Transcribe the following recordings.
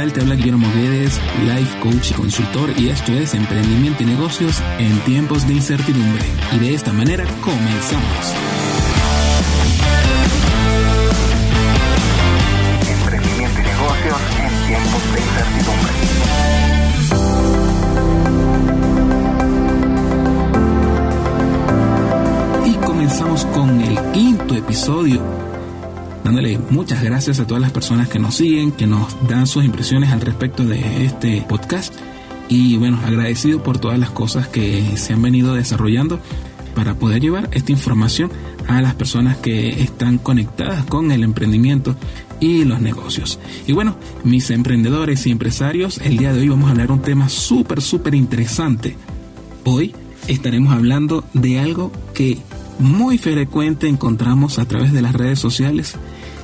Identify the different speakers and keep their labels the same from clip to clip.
Speaker 1: tal? Te habla Guillermo Guedes, life coach y consultor y esto es Emprendimiento y Negocios en tiempos de incertidumbre. Y de esta manera comenzamos.
Speaker 2: Emprendimiento y negocios en tiempos de incertidumbre.
Speaker 1: Y comenzamos con el quinto episodio dándole muchas gracias a todas las personas que nos siguen, que nos dan sus impresiones al respecto de este podcast. Y bueno, agradecido por todas las cosas que se han venido desarrollando para poder llevar esta información a las personas que están conectadas con el emprendimiento y los negocios. Y bueno, mis emprendedores y empresarios, el día de hoy vamos a hablar un tema súper, súper interesante. Hoy estaremos hablando de algo que muy frecuente encontramos a través de las redes sociales.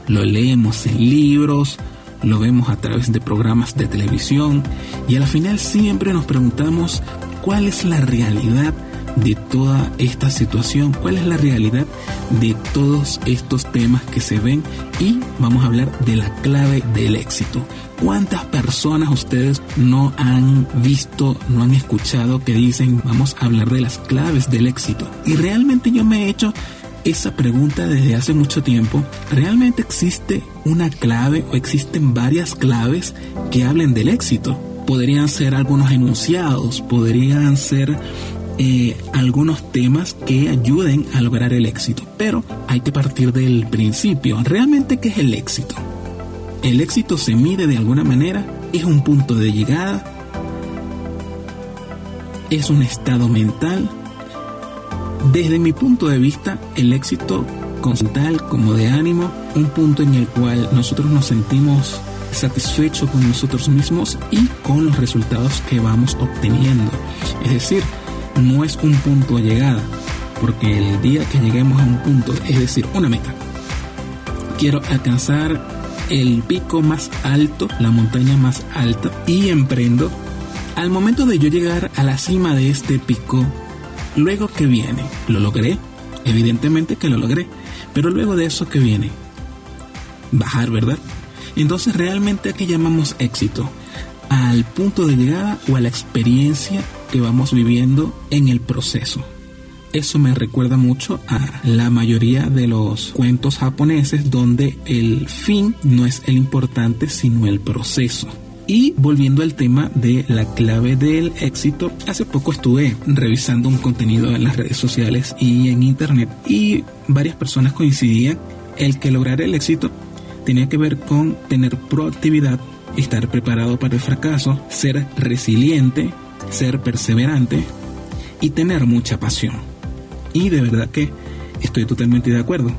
Speaker 1: Lo leemos en libros, lo vemos a través de programas de televisión y al final siempre nos preguntamos cuál es la realidad de toda esta situación, cuál es la realidad de todos estos temas que se ven y vamos a hablar de la clave del éxito. ¿Cuántas personas ustedes no han visto, no han escuchado que dicen vamos a hablar de las claves del éxito? Y realmente yo me he hecho esa pregunta desde hace mucho tiempo. ¿Realmente existe una clave o existen varias claves que hablen del éxito? Podrían ser algunos enunciados, podrían ser eh, algunos temas que ayuden a lograr el éxito. Pero hay que partir del principio. ¿Realmente qué es el éxito? El éxito se mide de alguna manera, es un punto de llegada, es un estado mental, desde mi punto de vista, el éxito conceptual como de ánimo, un punto en el cual nosotros nos sentimos satisfechos con nosotros mismos y con los resultados que vamos obteniendo. Es decir, no es un punto de llegada, porque el día que lleguemos a un punto, es decir, una meta, quiero alcanzar el pico más alto, la montaña más alta y emprendo. Al momento de yo llegar a la cima de este pico, Luego que viene, lo logré, evidentemente que lo logré, pero luego de eso que viene, bajar, ¿verdad? Entonces realmente a qué llamamos éxito? Al punto de llegada o a la experiencia vamos viviendo en el proceso. Eso me recuerda mucho a la mayoría de los cuentos japoneses donde el fin no es el importante sino el proceso. Y volviendo al tema de la clave del éxito, hace poco estuve revisando un contenido en las redes sociales y en internet y varias personas coincidían el que lograr el éxito tenía que ver con tener proactividad, estar preparado para el fracaso, ser resiliente, ser perseverante y tener mucha pasión. Y de verdad que estoy totalmente de acuerdo.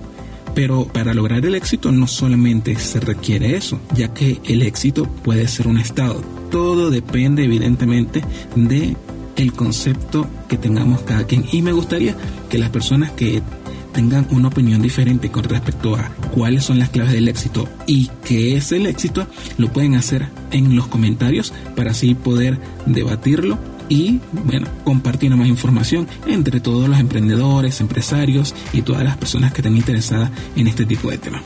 Speaker 1: Pero para lograr el éxito no solamente se requiere eso, ya que el éxito puede ser un estado. Todo depende evidentemente de el concepto que tengamos cada quien. Y me gustaría que las personas que tengan una opinión diferente con respecto a cuáles son las claves del éxito y qué es el éxito, lo pueden hacer en los comentarios para así poder debatirlo y bueno, compartiendo más información entre todos los emprendedores, empresarios y todas las personas que estén interesadas en este tipo de temas.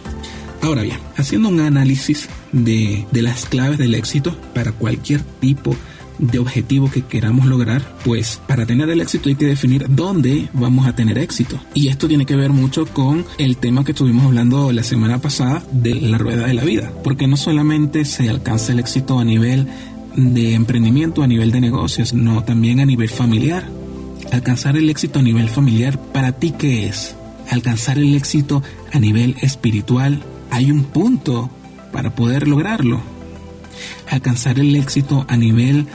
Speaker 1: Ahora bien, haciendo un análisis de, de las claves del éxito para cualquier tipo de objetivo que queramos lograr, pues para tener el éxito hay que definir dónde vamos a tener éxito. Y esto tiene que ver mucho con el tema que estuvimos hablando la semana pasada de la rueda de la vida, porque no solamente se alcanza el éxito a nivel de emprendimiento a nivel de negocios, no también a nivel familiar. Alcanzar el éxito a nivel familiar, ¿para ti qué es? Alcanzar el éxito a nivel espiritual, hay un punto para poder lograrlo. Alcanzar el éxito a nivel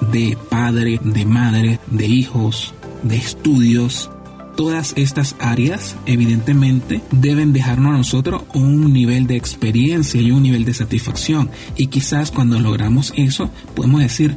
Speaker 1: de padre, de madre, de hijos, de estudios, todas estas áreas evidentemente deben dejarnos a nosotros un nivel de experiencia y un nivel de satisfacción. Y quizás cuando logramos eso podemos decir,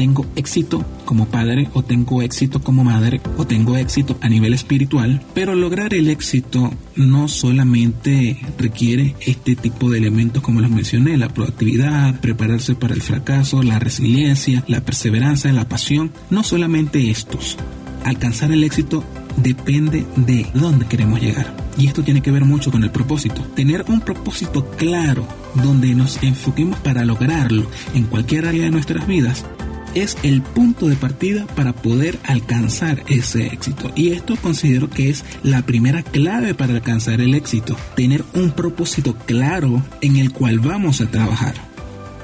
Speaker 1: tengo éxito como padre o tengo éxito como madre o tengo éxito a nivel espiritual, pero lograr el éxito no solamente requiere este tipo de elementos como los mencioné, la proactividad, prepararse para el fracaso, la resiliencia, la perseverancia, la pasión, no solamente estos. Alcanzar el éxito depende de dónde queremos llegar. Y esto tiene que ver mucho con el propósito. Tener un propósito claro donde nos enfoquemos para lograrlo en cualquier área de nuestras vidas es el punto de partida para poder alcanzar ese éxito. Y esto considero que es la primera clave para alcanzar el éxito. Tener un propósito claro en el cual vamos a trabajar.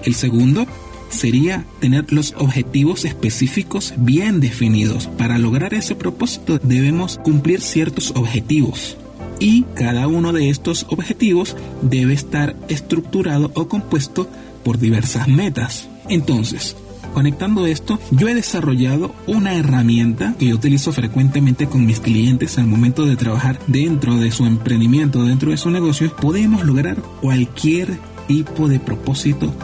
Speaker 1: El segundo sería tener los objetivos específicos bien definidos. Para lograr ese propósito debemos cumplir ciertos objetivos. Y cada uno de estos objetivos debe estar estructurado o compuesto por diversas metas. Entonces, Conectando esto, yo he desarrollado una herramienta que yo utilizo frecuentemente con mis clientes al momento de trabajar dentro de su emprendimiento, dentro de su negocio. Podemos lograr cualquier tipo de propósito,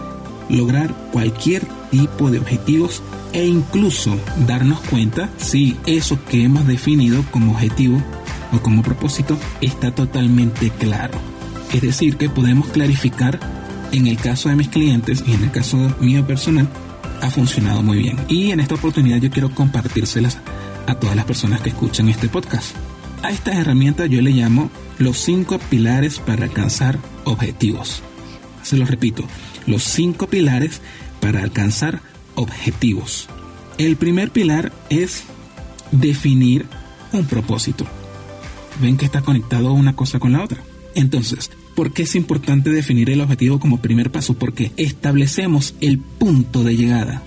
Speaker 1: lograr cualquier tipo de objetivos e incluso darnos cuenta si eso que hemos definido como objetivo o como propósito está totalmente claro. Es decir, que podemos clarificar en el caso de mis clientes y en el caso mío personal ha funcionado muy bien. Y en esta oportunidad yo quiero compartírselas a todas las personas que escuchan este podcast. A estas herramientas yo le llamo los cinco pilares para alcanzar objetivos. Se los repito, los cinco pilares para alcanzar objetivos. El primer pilar es definir un propósito. Ven que está conectado una cosa con la otra. Entonces, ¿Por qué es importante definir el objetivo como primer paso? Porque establecemos el punto de llegada.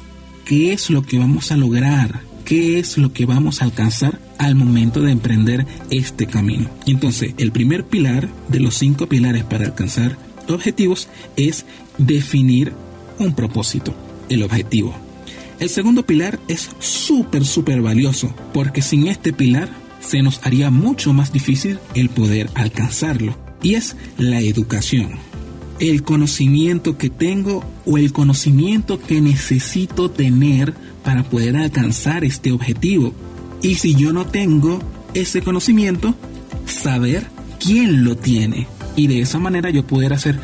Speaker 1: ¿Qué es lo que vamos a lograr? ¿Qué es lo que vamos a alcanzar al momento de emprender este camino? entonces, el primer pilar de los cinco pilares para alcanzar objetivos es definir un propósito, el objetivo. El segundo pilar es súper, súper valioso, porque sin este pilar se nos haría mucho más difícil el poder alcanzarlo y es la educación. El conocimiento que tengo o el conocimiento que necesito tener para poder alcanzar este objetivo. Y si yo no tengo ese conocimiento, saber quién lo tiene. Y de esa manera yo poder hacer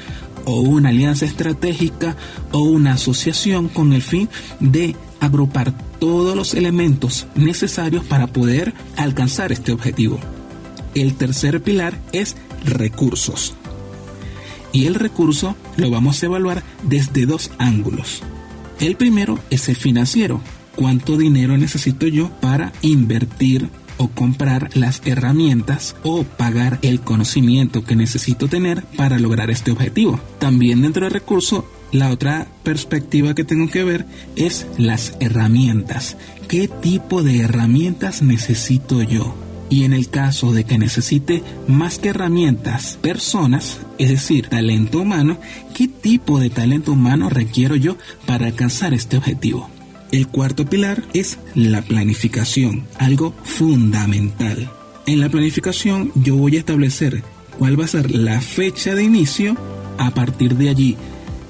Speaker 1: o una alianza estratégica o una asociación con el fin de agrupar todos los elementos necesarios para poder alcanzar este objetivo. El tercer pilar es recursos. Y el recurso lo vamos a evaluar desde dos ángulos. El primero es el financiero. ¿Cuánto dinero necesito yo para invertir o comprar las herramientas o pagar el conocimiento que necesito tener para lograr este objetivo? También dentro del recurso la otra perspectiva que tengo que ver es las herramientas. ¿Qué tipo de herramientas necesito yo? Y en el caso de que necesite más que herramientas, personas, es decir, talento humano, ¿qué tipo de talento humano requiero yo para alcanzar este objetivo? El cuarto pilar es la planificación, algo fundamental. En la planificación yo voy a establecer cuál va a ser la fecha de inicio, a partir de allí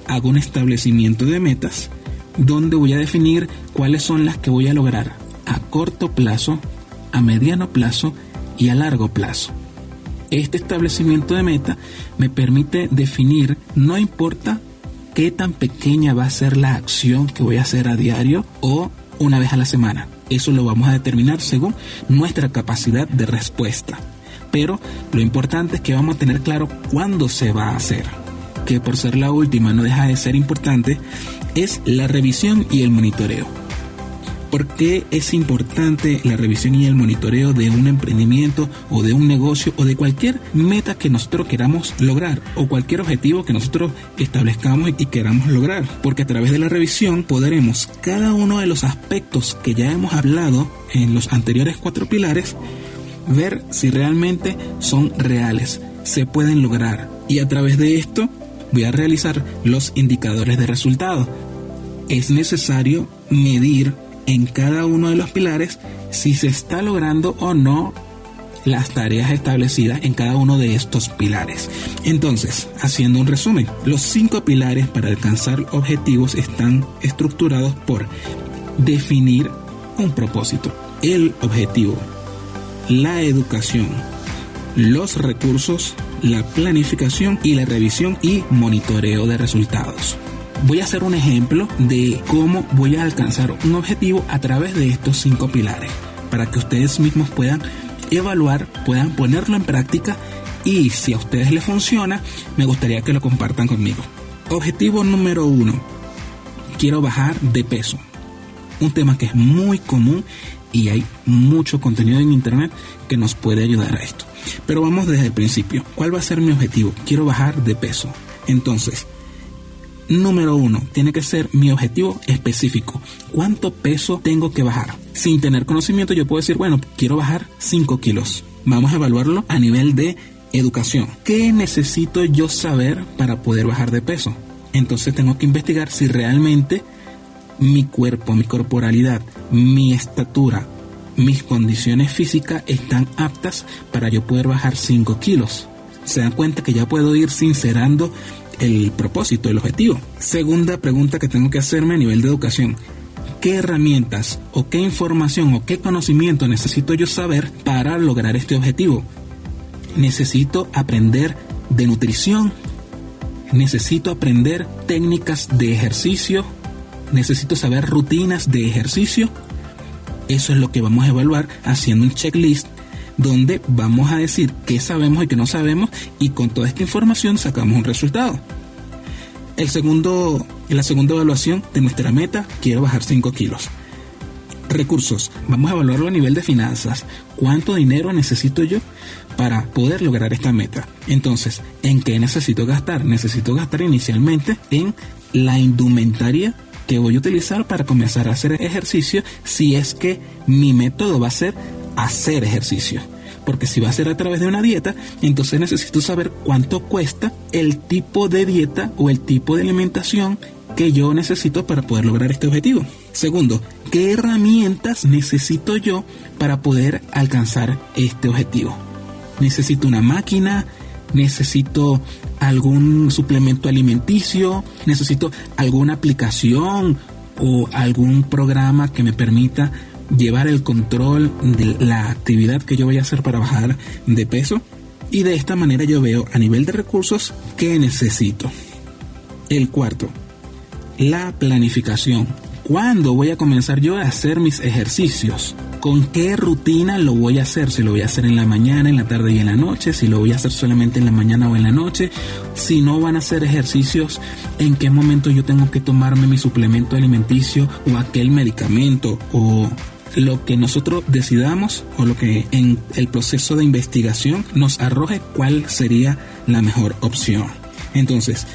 Speaker 1: hago un establecimiento de metas, donde voy a definir cuáles son las que voy a lograr a corto plazo, a mediano plazo y a largo plazo. Este establecimiento de meta me permite definir, no importa qué tan pequeña va a ser la acción que voy a hacer a diario o una vez a la semana. Eso lo vamos a determinar según nuestra capacidad de respuesta. Pero lo importante es que vamos a tener claro cuándo se va a hacer. Que por ser la última no deja de ser importante, es la revisión y el monitoreo. ¿Por qué es importante la revisión y el monitoreo de un emprendimiento o de un negocio o de cualquier meta que nosotros queramos lograr o cualquier objetivo que nosotros establezcamos y queramos lograr? Porque a través de la revisión podremos cada uno de los aspectos que ya hemos hablado en los anteriores cuatro pilares ver si realmente son reales, se pueden lograr. Y a través de esto voy a realizar los indicadores de resultado. Es necesario medir en cada uno de los pilares si se está logrando o no las tareas establecidas en cada uno de estos pilares. Entonces, haciendo un resumen, los cinco pilares para alcanzar objetivos están estructurados por definir un propósito, el objetivo, la educación, los recursos, la planificación y la revisión y monitoreo de resultados. Voy a hacer un ejemplo de cómo voy a alcanzar un objetivo a través de estos cinco pilares, para que ustedes mismos puedan evaluar, puedan ponerlo en práctica y si a ustedes les funciona, me gustaría que lo compartan conmigo. Objetivo número uno. Quiero bajar de peso. Un tema que es muy común y hay mucho contenido en internet que nos puede ayudar a esto. Pero vamos desde el principio. ¿Cuál va a ser mi objetivo? Quiero bajar de peso. Entonces, número uno, tiene que ser mi objetivo específico. ¿Cuánto peso tengo que bajar? Sin tener conocimiento yo puedo decir, bueno, quiero bajar 5 kilos. Vamos a evaluarlo a nivel de educación. ¿Qué necesito yo saber para poder bajar de peso? Entonces tengo que investigar si realmente mi cuerpo, mi corporalidad, mi estatura, mis condiciones físicas están aptas para yo poder bajar 5 kilos. Se dan cuenta que ya puedo ir sincerando el propósito, el objetivo. Segunda pregunta que tengo que hacerme a nivel de educación. ¿Qué herramientas o qué información o qué conocimiento necesito yo saber para lograr este objetivo? Necesito aprender de nutrición, necesito aprender técnicas de ejercicio, necesito saber rutinas de ejercicio. Eso es lo que vamos a evaluar haciendo un checklist donde vamos a decir qué sabemos y qué no sabemos y con toda esta información sacamos un resultado. El segundo, la segunda evaluación de nuestra meta, quiero bajar 5 kilos. Recursos, vamos a evaluarlo a nivel de finanzas. ¿Cuánto dinero necesito yo para poder lograr esta meta? Entonces, ¿en qué necesito gastar? Necesito gastar inicialmente en la indumentaria que voy a utilizar para comenzar a hacer ejercicio si es que mi método va a ser hacer ejercicio. Porque si va a ser a través de una dieta, entonces necesito saber cuánto cuesta el tipo de dieta o el tipo de alimentación que yo necesito para poder lograr este objetivo. Segundo, ¿qué herramientas necesito yo para poder alcanzar este objetivo? Necesito una máquina, necesito algún suplemento alimenticio, necesito alguna aplicación o algún programa que me permita llevar el control de la actividad que yo voy a hacer para bajar de peso. Y de esta manera yo veo a nivel de recursos qué necesito. El cuarto, la planificación. ¿Cuándo voy a comenzar yo a hacer mis ejercicios? ¿Con qué rutina lo voy a hacer? Si lo voy a hacer en la mañana, en la tarde y en la noche, si lo voy a hacer solamente en la mañana o en la noche, si no van a hacer ejercicios, en qué momento yo tengo que tomarme mi suplemento alimenticio o aquel medicamento o lo que nosotros decidamos o lo que en el proceso de investigación nos arroje cuál sería la mejor opción. Entonces,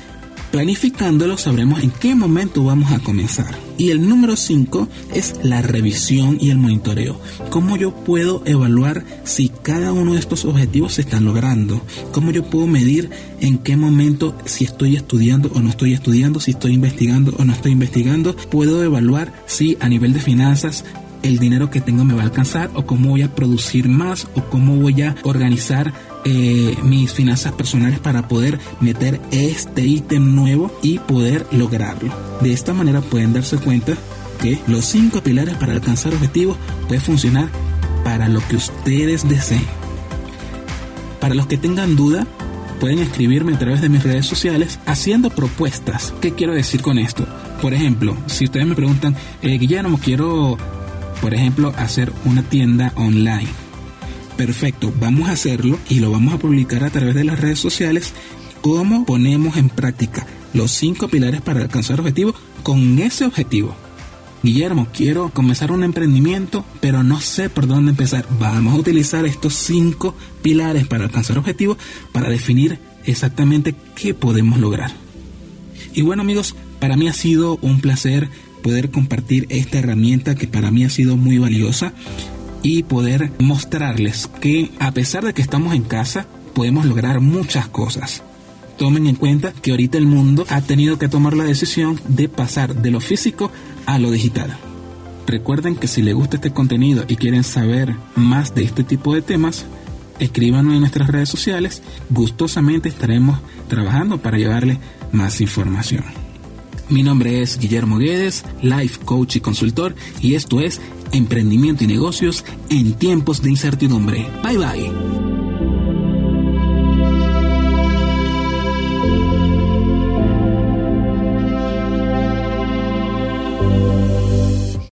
Speaker 1: planificándolo sabremos en qué momento vamos a comenzar. Y el número 5 es la revisión y el monitoreo. ¿Cómo yo puedo evaluar si cada uno de estos objetivos se están logrando? ¿Cómo yo puedo medir en qué momento si estoy estudiando o no estoy estudiando, si estoy investigando o no estoy investigando? Puedo evaluar si a nivel de finanzas el dinero que tengo me va a alcanzar o cómo voy a producir más o cómo voy a organizar eh, mis finanzas personales para poder meter este ítem nuevo y poder lograrlo. De esta manera pueden darse cuenta que los cinco pilares para alcanzar objetivos pueden funcionar para lo que ustedes deseen. Para los que tengan duda, pueden escribirme a través de mis redes sociales haciendo propuestas. ¿Qué quiero decir con esto? Por ejemplo, si ustedes me preguntan, eh, Guillermo, quiero por ejemplo, hacer una tienda online. Perfecto, vamos a hacerlo y lo vamos a publicar a través de las redes sociales. ¿Cómo ponemos en práctica los cinco pilares para alcanzar objetivos con ese objetivo? Guillermo, quiero comenzar un emprendimiento, pero no sé por dónde empezar. Vamos a utilizar estos cinco pilares para alcanzar objetivos para definir exactamente qué podemos lograr. Y bueno amigos, para mí ha sido un placer poder compartir esta herramienta que para mí ha sido muy valiosa y poder mostrarles que a pesar de que estamos en casa, podemos lograr muchas cosas. Tomen en cuenta que ahorita el mundo ha tenido que tomar la decisión de pasar de lo físico a lo digital. Recuerden que si les gusta este contenido y quieren saber más de este tipo de temas, escríbanos en nuestras redes sociales. Gustosamente estaremos trabajando para llevarles más información. Mi nombre es Guillermo Guedes, Life Coach y Consultor, y esto es Emprendimiento y Negocios en tiempos de incertidumbre. Bye bye.